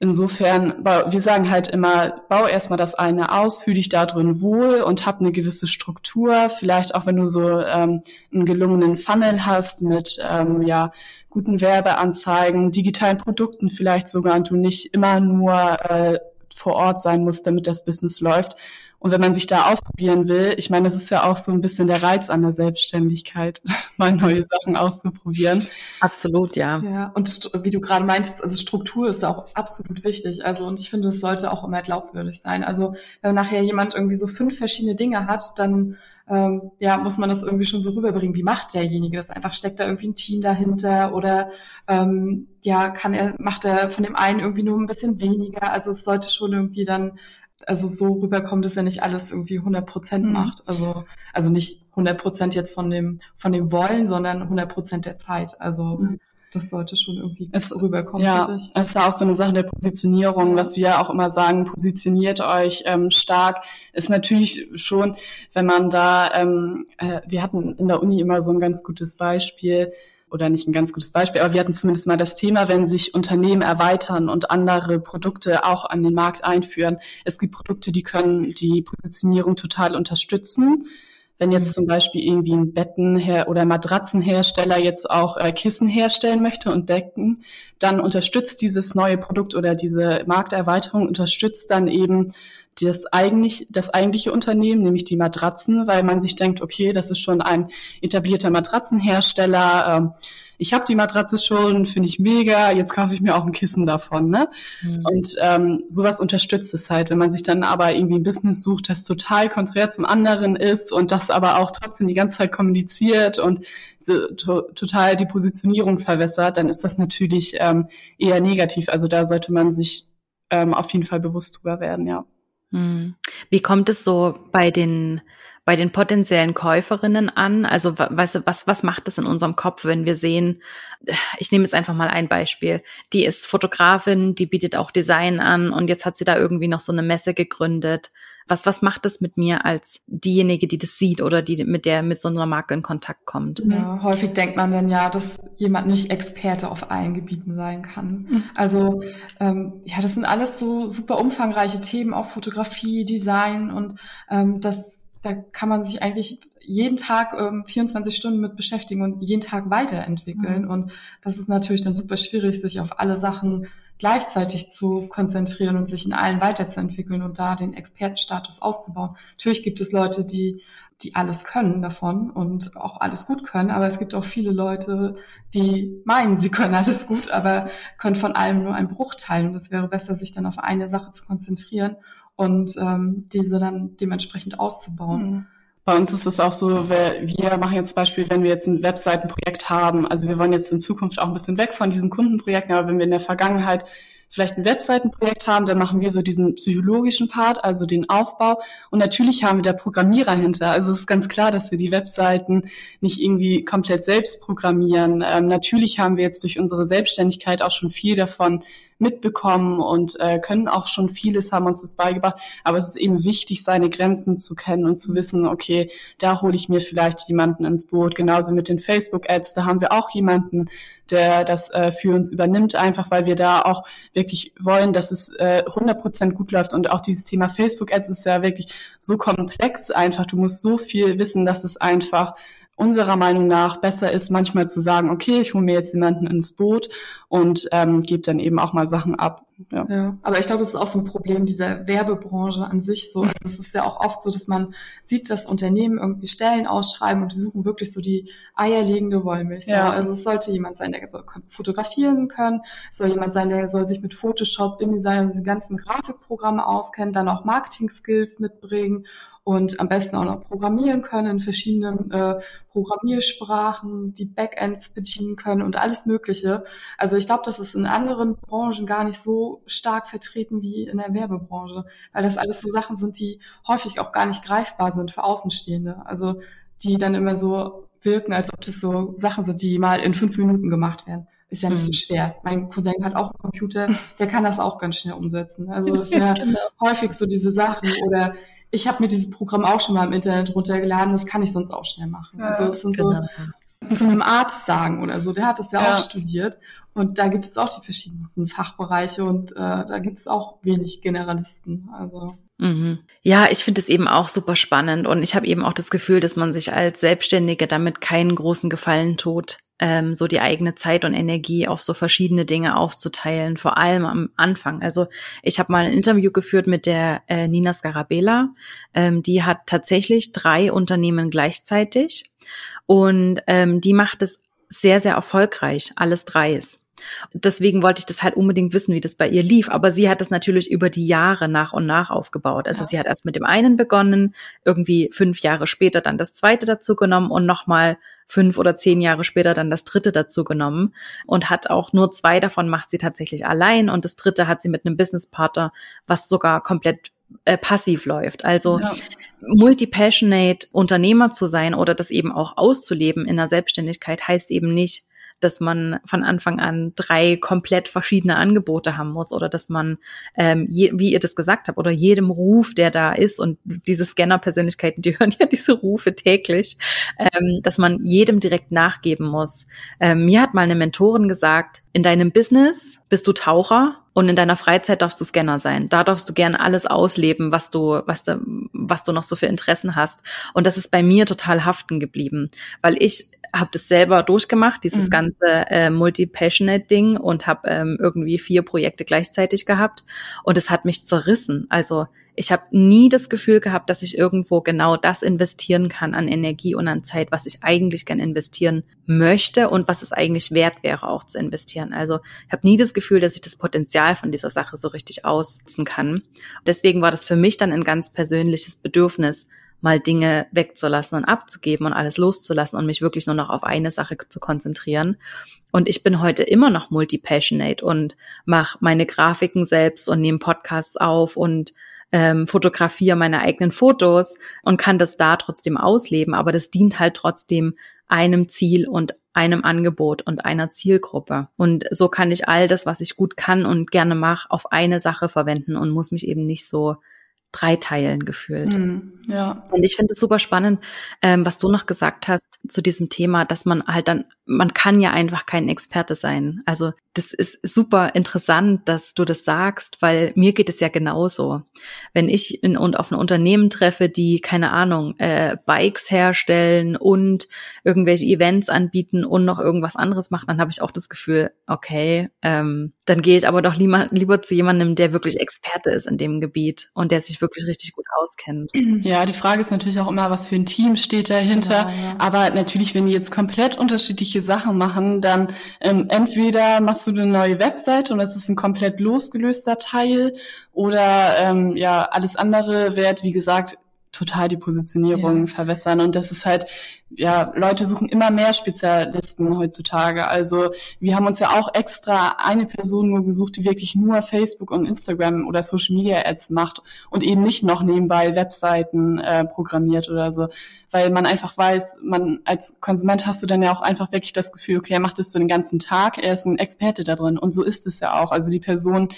Insofern, wir sagen halt immer, bau erstmal das eine aus, fühl dich da drin wohl und hab eine gewisse Struktur. Vielleicht auch, wenn du so ähm, einen gelungenen Funnel hast mit ähm, ja, guten Werbeanzeigen, digitalen Produkten vielleicht sogar und du nicht immer nur äh, vor Ort sein musst, damit das Business läuft, und wenn man sich da ausprobieren will, ich meine, das ist ja auch so ein bisschen der Reiz an der Selbstständigkeit, mal neue Sachen auszuprobieren. Absolut, ja. Ja, und wie du gerade meintest, also Struktur ist auch absolut wichtig. Also, und ich finde, es sollte auch immer glaubwürdig sein. Also, wenn nachher jemand irgendwie so fünf verschiedene Dinge hat, dann ähm, ja, muss man das irgendwie schon so rüberbringen. Wie macht derjenige das einfach? Steckt da irgendwie ein Team dahinter oder ähm, ja, kann er, macht er von dem einen irgendwie nur ein bisschen weniger? Also es sollte schon irgendwie dann also so rüberkommt, dass er nicht alles irgendwie 100 Prozent mhm. macht. Also, also nicht 100 Prozent jetzt von dem, von dem Wollen, sondern 100 Prozent der Zeit. Also, mhm. das sollte schon irgendwie es, rüberkommen. Ja, es ist ja auch so eine Sache der Positionierung, was wir auch immer sagen, positioniert euch ähm, stark, ist natürlich schon, wenn man da, ähm, äh, wir hatten in der Uni immer so ein ganz gutes Beispiel, oder nicht ein ganz gutes Beispiel, aber wir hatten zumindest mal das Thema, wenn sich Unternehmen erweitern und andere Produkte auch an den Markt einführen. Es gibt Produkte, die können die Positionierung total unterstützen. Wenn jetzt mhm. zum Beispiel irgendwie ein Bettenher oder Matratzenhersteller jetzt auch äh, Kissen herstellen möchte und Decken, dann unterstützt dieses neue Produkt oder diese Markterweiterung unterstützt dann eben das eigentlich das eigentliche Unternehmen, nämlich die Matratzen, weil man sich denkt, okay, das ist schon ein etablierter Matratzenhersteller. Ähm, ich habe die Matratze schon, finde ich mega, jetzt kaufe ich mir auch ein Kissen davon. Ne? Mhm. Und ähm, sowas unterstützt es halt. Wenn man sich dann aber irgendwie ein Business sucht, das total konträr zum anderen ist und das aber auch trotzdem die ganze Zeit kommuniziert und so, to total die Positionierung verwässert, dann ist das natürlich ähm, eher negativ. Also da sollte man sich ähm, auf jeden Fall bewusst drüber werden, ja. Hm. Wie kommt es so bei den bei den potenziellen Käuferinnen an? Also, weißt du, was, was macht es in unserem Kopf, wenn wir sehen, ich nehme jetzt einfach mal ein Beispiel, die ist Fotografin, die bietet auch Design an und jetzt hat sie da irgendwie noch so eine Messe gegründet was, was macht das mit mir als diejenige, die das sieht oder die mit der mit so einer Marke in Kontakt kommt? Ja, häufig denkt man dann ja, dass jemand nicht Experte auf allen Gebieten sein kann. Mhm. Also ähm, ja, das sind alles so super umfangreiche Themen, auch Fotografie, Design und ähm, das da kann man sich eigentlich jeden Tag ähm, 24 Stunden mit beschäftigen und jeden Tag weiterentwickeln. Mhm. Und das ist natürlich dann super schwierig, sich auf alle Sachen gleichzeitig zu konzentrieren und sich in allen weiterzuentwickeln und da den Expertenstatus auszubauen. Natürlich gibt es Leute, die, die alles können davon und auch alles gut können, aber es gibt auch viele Leute, die meinen, sie können alles gut, aber können von allem nur einen Bruchteil. Und es wäre besser, sich dann auf eine Sache zu konzentrieren und ähm, diese dann dementsprechend auszubauen. Mhm. Bei uns ist es auch so, wir, wir machen jetzt zum Beispiel, wenn wir jetzt ein Webseitenprojekt haben, also wir wollen jetzt in Zukunft auch ein bisschen weg von diesen Kundenprojekten, aber wenn wir in der Vergangenheit vielleicht ein Webseitenprojekt haben, dann machen wir so diesen psychologischen Part, also den Aufbau. Und natürlich haben wir da Programmierer hinter. Also es ist ganz klar, dass wir die Webseiten nicht irgendwie komplett selbst programmieren. Ähm, natürlich haben wir jetzt durch unsere Selbstständigkeit auch schon viel davon mitbekommen und äh, können auch schon vieles, haben uns das beigebracht. Aber es ist eben wichtig, seine Grenzen zu kennen und zu wissen, okay, da hole ich mir vielleicht jemanden ins Boot. Genauso mit den Facebook-Ads, da haben wir auch jemanden, der das äh, für uns übernimmt, einfach weil wir da auch wirklich wollen, dass es äh, 100% gut läuft. Und auch dieses Thema Facebook-Ads ist ja wirklich so komplex einfach. Du musst so viel wissen, dass es einfach unserer Meinung nach besser ist, manchmal zu sagen, okay, ich hole mir jetzt jemanden ins Boot und ähm, gebe dann eben auch mal Sachen ab. Ja. ja, aber ich glaube, es ist auch so ein Problem dieser Werbebranche an sich. So, es ist ja auch oft so, dass man sieht, dass Unternehmen irgendwie Stellen ausschreiben und die suchen wirklich so die eierlegende Wollmilchsau. Ja. Also es sollte jemand sein, der soll fotografieren können, es soll jemand sein, der soll sich mit Photoshop, InDesign und diese ganzen Grafikprogramme auskennen, dann auch Marketing-Skills mitbringen und am besten auch noch programmieren können in verschiedenen äh, Programmiersprachen, die Backends bedienen können und alles Mögliche. Also ich glaube, das ist in anderen Branchen gar nicht so stark vertreten wie in der Werbebranche, weil das alles so Sachen sind, die häufig auch gar nicht greifbar sind für Außenstehende. Also die dann immer so wirken, als ob das so Sachen sind, die mal in fünf Minuten gemacht werden. Ist ja nicht so schwer. Mein Cousin hat auch einen Computer, der kann das auch ganz schnell umsetzen. Also das sind ja genau. häufig so diese Sachen oder ich habe mir dieses Programm auch schon mal im Internet runtergeladen, das kann ich sonst auch schnell machen. Ja, also es sind genau. so zu einem Arzt sagen oder so, der hat das ja, ja, auch studiert und da gibt es auch die verschiedensten Fachbereiche und äh, da gibt es auch wenig Generalisten. Also mhm. Ja, ich finde es eben auch super spannend und ich habe eben auch das Gefühl, dass man sich als Selbstständige damit keinen großen Gefallen tut, ähm, so die eigene Zeit und Energie auf so verschiedene Dinge aufzuteilen, vor allem am Anfang. Also ich habe mal ein Interview geführt mit der äh, Nina Scarabella. Ähm, die hat tatsächlich drei Unternehmen gleichzeitig und ähm, die macht es sehr, sehr erfolgreich, alles dreis. Deswegen wollte ich das halt unbedingt wissen, wie das bei ihr lief. Aber sie hat das natürlich über die Jahre nach und nach aufgebaut. Also ja. sie hat erst mit dem einen begonnen, irgendwie fünf Jahre später dann das zweite dazu genommen und nochmal fünf oder zehn Jahre später dann das dritte dazu genommen und hat auch nur zwei davon macht sie tatsächlich allein und das dritte hat sie mit einem Businesspartner, was sogar komplett äh, passiv läuft. Also ja. multi-passionate Unternehmer zu sein oder das eben auch auszuleben in der Selbstständigkeit heißt eben nicht, dass man von Anfang an drei komplett verschiedene Angebote haben muss oder dass man, ähm, je, wie ihr das gesagt habt, oder jedem Ruf, der da ist und diese Scanner-Persönlichkeiten, die hören ja diese Rufe täglich, ähm, dass man jedem direkt nachgeben muss. Ähm, mir hat mal eine Mentorin gesagt, in deinem Business bist du Taucher und in deiner Freizeit darfst du Scanner sein. Da darfst du gerne alles ausleben, was du, was du, was du noch so für Interessen hast. Und das ist bei mir total haften geblieben, weil ich habe das selber durchgemacht, dieses mhm. ganze äh, Multi-Passionate-Ding und habe ähm, irgendwie vier Projekte gleichzeitig gehabt und es hat mich zerrissen. Also ich habe nie das Gefühl gehabt, dass ich irgendwo genau das investieren kann an Energie und an Zeit, was ich eigentlich gern investieren möchte und was es eigentlich wert wäre, auch zu investieren. Also ich habe nie das Gefühl, dass ich das Potenzial von dieser Sache so richtig ausnutzen kann. Deswegen war das für mich dann ein ganz persönliches Bedürfnis, mal Dinge wegzulassen und abzugeben und alles loszulassen und mich wirklich nur noch auf eine Sache zu konzentrieren. Und ich bin heute immer noch multi-passionate und mache meine Grafiken selbst und nehme Podcasts auf und ähm, fotografiere meine eigenen Fotos und kann das da trotzdem ausleben, aber das dient halt trotzdem einem Ziel und einem Angebot und einer Zielgruppe. Und so kann ich all das, was ich gut kann und gerne mache, auf eine Sache verwenden und muss mich eben nicht so drei Teilen gefühlt. Mm, ja. Und ich finde es super spannend, ähm, was du noch gesagt hast zu diesem Thema, dass man halt dann, man kann ja einfach kein Experte sein. Also das ist super interessant, dass du das sagst, weil mir geht es ja genauso. Wenn ich in, und auf ein Unternehmen treffe, die, keine Ahnung, äh, Bikes herstellen und irgendwelche Events anbieten und noch irgendwas anderes machen, dann habe ich auch das Gefühl, okay, ähm, dann gehe ich aber doch lieber, lieber zu jemandem, der wirklich Experte ist in dem Gebiet und der sich wirklich richtig gut auskennt. Ja, die Frage ist natürlich auch immer, was für ein Team steht dahinter. Genau, ja. Aber natürlich, wenn die jetzt komplett unterschiedliche Sachen machen, dann ähm, entweder machst du eine neue Webseite und es ist ein komplett losgelöster Teil oder ähm, ja, alles andere wird, wie gesagt, total die Positionierung ja. verwässern. Und das ist halt, ja, Leute suchen immer mehr Spezialisten heutzutage. Also wir haben uns ja auch extra eine Person nur gesucht, die wirklich nur Facebook und Instagram oder Social Media Ads macht und eben nicht noch nebenbei Webseiten äh, programmiert oder so. Weil man einfach weiß, man als Konsument hast du dann ja auch einfach wirklich das Gefühl, okay, er macht das so den ganzen Tag, er ist ein Experte da drin. Und so ist es ja auch. Also die Person,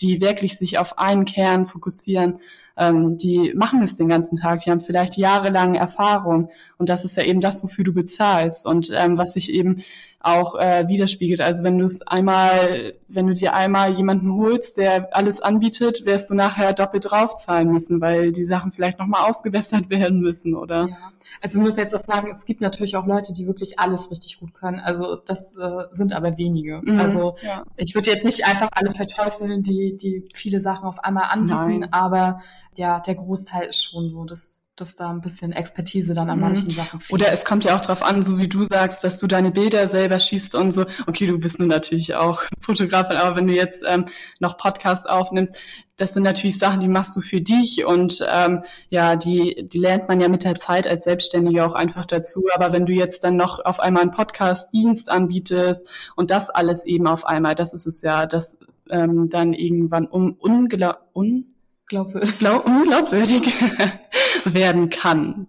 die wirklich sich auf einen Kern fokussieren, ähm, die machen es den ganzen Tag, die haben vielleicht jahrelang Erfahrung und das ist ja eben das, wofür du bezahlst und ähm, was sich eben auch äh, widerspiegelt. Also wenn du es einmal, wenn du dir einmal jemanden holst, der alles anbietet, wirst du nachher doppelt draufzahlen müssen, weil die Sachen vielleicht nochmal ausgebessert werden müssen, oder? Ja. Also ich muss jetzt auch sagen, es gibt natürlich auch Leute, die wirklich alles richtig gut können. Also das äh, sind aber wenige. Mhm, also ja. ich würde jetzt nicht einfach alle verteufeln, die, die viele Sachen auf einmal anbieten, Nein. aber ja, der Großteil ist schon so, dass dass da ein bisschen Expertise dann an mhm. manchen Sachen fehlt. Oder es kommt ja auch darauf an, so wie du sagst, dass du deine Bilder selber schießt und so. Okay, du bist nun natürlich auch Fotografin, aber wenn du jetzt ähm, noch Podcasts aufnimmst, das sind natürlich Sachen, die machst du für dich und ähm, ja, die, die lernt man ja mit der Zeit als Selbstständige auch einfach dazu. Aber wenn du jetzt dann noch auf einmal einen Podcast-Dienst anbietest und das alles eben auf einmal, das ist es ja, das ähm, dann irgendwann um, unglaublich un glaubwürdig, glaub, unglaubwürdig werden kann.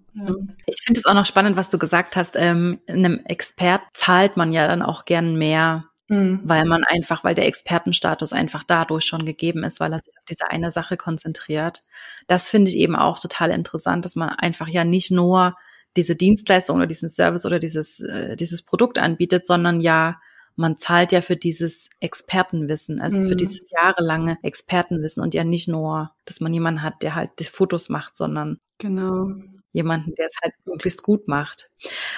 Ich finde es auch noch spannend, was du gesagt hast. Ähm, einem Expert zahlt man ja dann auch gern mehr, mhm. weil man einfach, weil der Expertenstatus einfach dadurch schon gegeben ist, weil er sich auf diese eine Sache konzentriert. Das finde ich eben auch total interessant, dass man einfach ja nicht nur diese Dienstleistung oder diesen Service oder dieses, äh, dieses Produkt anbietet, sondern ja man zahlt ja für dieses Expertenwissen, also mhm. für dieses jahrelange Expertenwissen und ja nicht nur, dass man jemanden hat, der halt die Fotos macht, sondern genau. Jemanden, der es halt möglichst gut macht.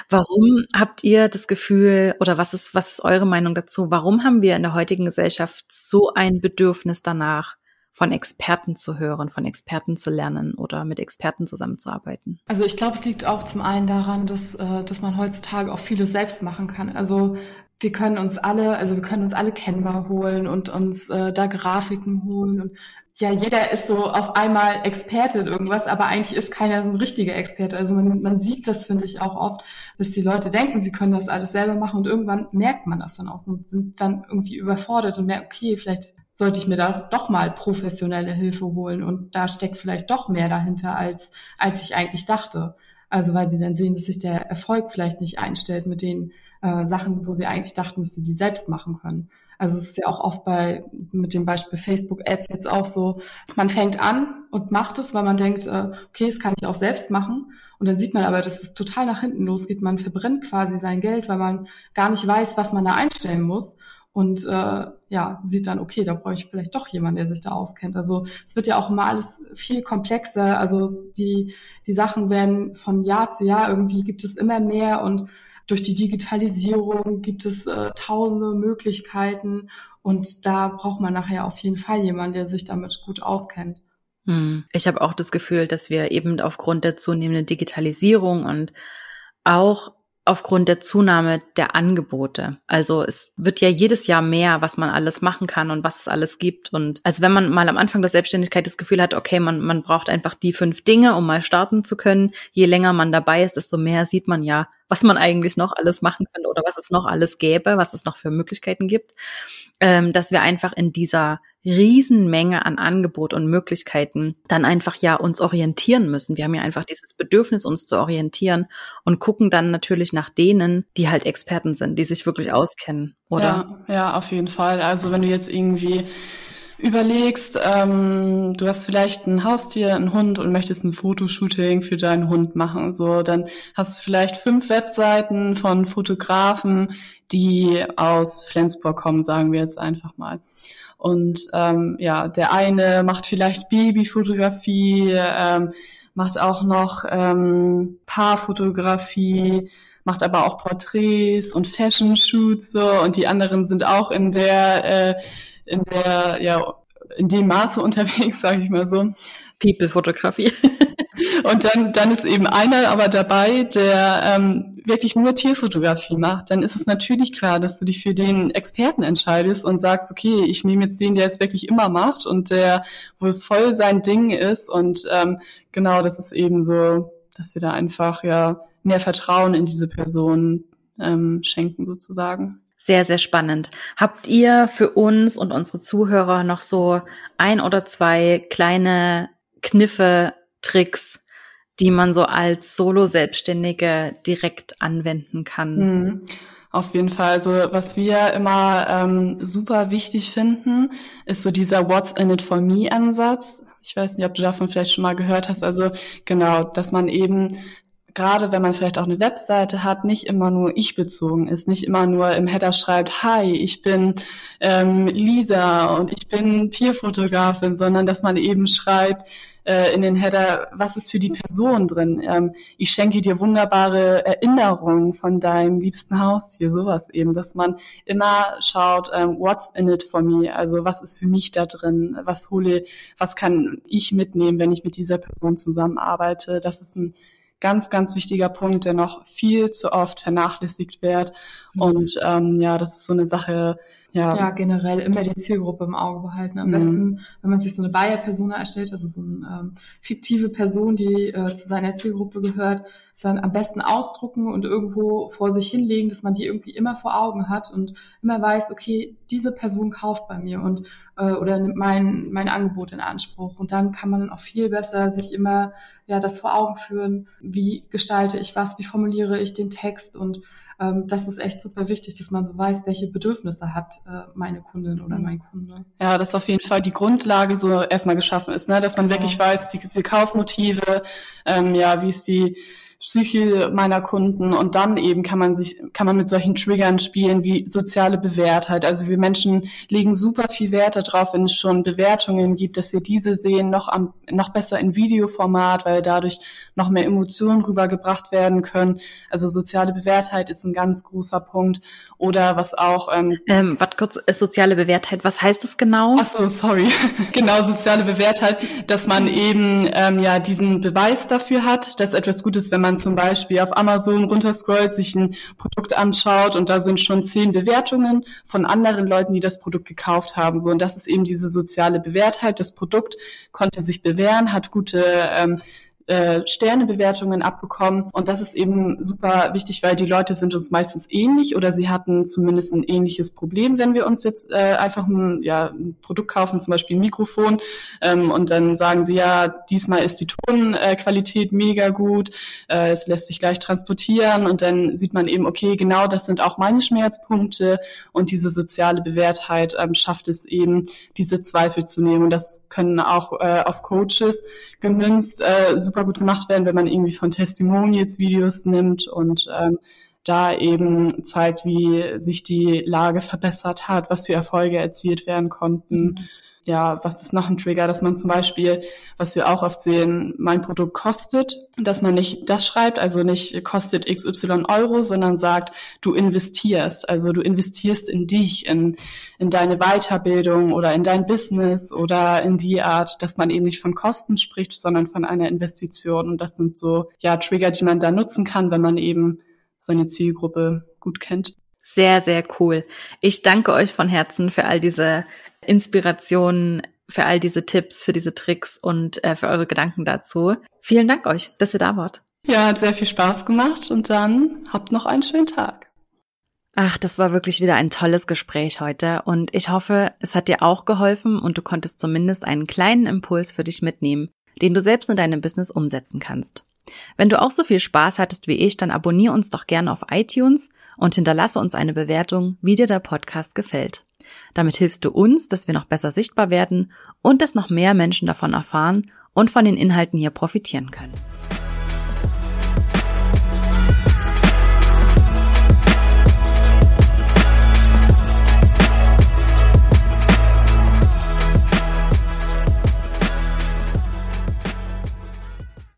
Warum habt ihr das Gefühl oder was ist, was ist eure Meinung dazu? Warum haben wir in der heutigen Gesellschaft so ein Bedürfnis danach, von Experten zu hören, von Experten zu lernen oder mit Experten zusammenzuarbeiten? Also ich glaube, es liegt auch zum einen daran, dass, äh, dass man heutzutage auch vieles selbst machen kann. Also wir können uns alle, also wir können uns alle Canva holen und uns äh, da Grafiken holen und ja, jeder ist so auf einmal Experte in irgendwas, aber eigentlich ist keiner so ein richtiger Experte. Also man, man sieht das, finde ich, auch oft, dass die Leute denken, sie können das alles selber machen und irgendwann merkt man das dann auch und sind dann irgendwie überfordert und merkt, okay, vielleicht sollte ich mir da doch mal professionelle Hilfe holen und da steckt vielleicht doch mehr dahinter, als, als ich eigentlich dachte. Also weil sie dann sehen, dass sich der Erfolg vielleicht nicht einstellt mit den äh, Sachen, wo sie eigentlich dachten, dass sie die selbst machen können. Also es ist ja auch oft bei mit dem Beispiel Facebook Ads jetzt auch so, man fängt an und macht es, weil man denkt, äh, okay, das kann ich auch selbst machen. Und dann sieht man aber, dass es total nach hinten losgeht. Man verbrennt quasi sein Geld, weil man gar nicht weiß, was man da einstellen muss und äh, ja, sieht dann, okay, da brauche ich vielleicht doch jemanden, der sich da auskennt. Also es wird ja auch immer alles viel komplexer. Also die, die Sachen werden von Jahr zu Jahr irgendwie gibt es immer mehr und durch die Digitalisierung gibt es äh, tausende Möglichkeiten und da braucht man nachher auf jeden Fall jemanden, der sich damit gut auskennt. Hm. Ich habe auch das Gefühl, dass wir eben aufgrund der zunehmenden Digitalisierung und auch aufgrund der Zunahme der Angebote. Also es wird ja jedes Jahr mehr, was man alles machen kann und was es alles gibt. Und also wenn man mal am Anfang der Selbstständigkeit das Gefühl hat, okay, man, man braucht einfach die fünf Dinge, um mal starten zu können, je länger man dabei ist, desto mehr sieht man ja, was man eigentlich noch alles machen könnte oder was es noch alles gäbe, was es noch für Möglichkeiten gibt, ähm, dass wir einfach in dieser Riesenmenge an Angebot und Möglichkeiten dann einfach ja uns orientieren müssen. Wir haben ja einfach dieses Bedürfnis, uns zu orientieren und gucken dann natürlich nach denen, die halt Experten sind, die sich wirklich auskennen, oder? Ja, ja, auf jeden Fall. Also wenn du jetzt irgendwie überlegst, ähm, du hast vielleicht ein Haustier, einen Hund und möchtest ein Fotoshooting für deinen Hund machen, so, dann hast du vielleicht fünf Webseiten von Fotografen, die aus Flensburg kommen, sagen wir jetzt einfach mal. Und ähm, ja, der eine macht vielleicht Babyfotografie, ähm, macht auch noch ähm, Paarfotografie, macht aber auch Porträts und Fashion Shoots so und die anderen sind auch in der äh, in der ja in dem Maße unterwegs, sage ich mal so. People-Fotografie. Und dann, dann ist eben einer aber dabei, der ähm, wirklich nur Tierfotografie macht. Dann ist es natürlich klar, dass du dich für den Experten entscheidest und sagst, okay, ich nehme jetzt den, der es wirklich immer macht und der, wo es voll sein Ding ist. Und ähm, genau, das ist eben so, dass wir da einfach ja mehr Vertrauen in diese Person ähm, schenken sozusagen. Sehr, sehr spannend. Habt ihr für uns und unsere Zuhörer noch so ein oder zwei kleine Kniffe, Tricks, die man so als Solo-Selbstständige direkt anwenden kann? Mhm. Auf jeden Fall. Also was wir immer ähm, super wichtig finden, ist so dieser What's in it for me Ansatz. Ich weiß nicht, ob du davon vielleicht schon mal gehört hast. Also genau, dass man eben gerade wenn man vielleicht auch eine Webseite hat, nicht immer nur ich bezogen ist, nicht immer nur im Header schreibt, hi, ich bin ähm, Lisa und ich bin Tierfotografin, sondern dass man eben schreibt äh, in den Header, was ist für die Person drin. Ähm, ich schenke dir wunderbare Erinnerungen von deinem liebsten Haustier, sowas eben, dass man immer schaut, ähm, what's in it for me, also was ist für mich da drin, was hole, was kann ich mitnehmen, wenn ich mit dieser Person zusammenarbeite. Das ist ein ganz, ganz wichtiger Punkt, der noch viel zu oft vernachlässigt wird. Mhm. Und ähm, ja, das ist so eine Sache, ja. ja, generell immer die Zielgruppe im Auge behalten. Am mhm. besten, wenn man sich so eine Buyer-Persona erstellt, also so eine ähm, fiktive Person, die äh, zu seiner Zielgruppe gehört, dann am besten ausdrucken und irgendwo vor sich hinlegen, dass man die irgendwie immer vor Augen hat und immer weiß, okay, diese Person kauft bei mir und äh, oder nimmt mein mein Angebot in Anspruch und dann kann man auch viel besser sich immer ja das vor Augen führen, wie gestalte ich was, wie formuliere ich den Text und ähm, das ist echt super wichtig, dass man so weiß, welche Bedürfnisse hat äh, meine Kundin oder mein Kunde. Ja, dass auf jeden Fall die Grundlage so erstmal geschaffen ist, ne? dass man wirklich weiß, die, die Kaufmotive, ähm, ja, wie ist die Psyche meiner Kunden und dann eben kann man sich, kann man mit solchen Triggern spielen wie soziale Bewährtheit. Also wir Menschen legen super viel Wert darauf, wenn es schon Bewertungen gibt, dass wir diese sehen, noch am, noch besser in Videoformat, weil dadurch noch mehr Emotionen rübergebracht werden können. Also soziale Bewährtheit ist ein ganz großer Punkt. Oder was auch. Ähm, ähm, was kurz, äh, soziale Bewährtheit, was heißt das genau? Ach so, sorry. genau, soziale Bewährtheit, dass man eben ähm, ja diesen Beweis dafür hat, dass etwas gut ist, wenn man zum Beispiel auf Amazon runterscrollt, sich ein Produkt anschaut und da sind schon zehn Bewertungen von anderen Leuten, die das Produkt gekauft haben. So, und das ist eben diese soziale Bewährtheit. Das Produkt konnte sich bewähren, hat gute ähm, äh, Sternebewertungen abbekommen. Und das ist eben super wichtig, weil die Leute sind uns meistens ähnlich oder sie hatten zumindest ein ähnliches Problem, wenn wir uns jetzt äh, einfach ein, ja, ein Produkt kaufen, zum Beispiel ein Mikrofon, ähm, und dann sagen sie, ja, diesmal ist die Tonqualität mega gut, äh, es lässt sich gleich transportieren und dann sieht man eben, okay, genau das sind auch meine Schmerzpunkte und diese soziale Bewährtheit ähm, schafft es eben, diese Zweifel zu nehmen. Und das können auch äh, auf Coaches gemünzt äh, super gut gemacht werden, wenn man irgendwie von Testimonials Videos nimmt und ähm, da eben zeigt, wie sich die Lage verbessert hat, was für Erfolge erzielt werden konnten. Mhm ja, was ist noch ein Trigger, dass man zum Beispiel, was wir auch oft sehen, mein Produkt kostet, dass man nicht das schreibt, also nicht kostet XY Euro, sondern sagt, du investierst, also du investierst in dich, in, in deine Weiterbildung oder in dein Business oder in die Art, dass man eben nicht von Kosten spricht, sondern von einer Investition. Und das sind so, ja, Trigger, die man da nutzen kann, wenn man eben seine Zielgruppe gut kennt. Sehr, sehr cool. Ich danke euch von Herzen für all diese Inspirationen, für all diese Tipps, für diese Tricks und äh, für eure Gedanken dazu. Vielen Dank euch, dass ihr da wart. Ja, hat sehr viel Spaß gemacht und dann habt noch einen schönen Tag. Ach, das war wirklich wieder ein tolles Gespräch heute und ich hoffe, es hat dir auch geholfen und du konntest zumindest einen kleinen Impuls für dich mitnehmen, den du selbst in deinem Business umsetzen kannst. Wenn du auch so viel Spaß hattest wie ich, dann abonniere uns doch gerne auf iTunes und hinterlasse uns eine Bewertung, wie dir der Podcast gefällt. Damit hilfst du uns, dass wir noch besser sichtbar werden und dass noch mehr Menschen davon erfahren und von den Inhalten hier profitieren können.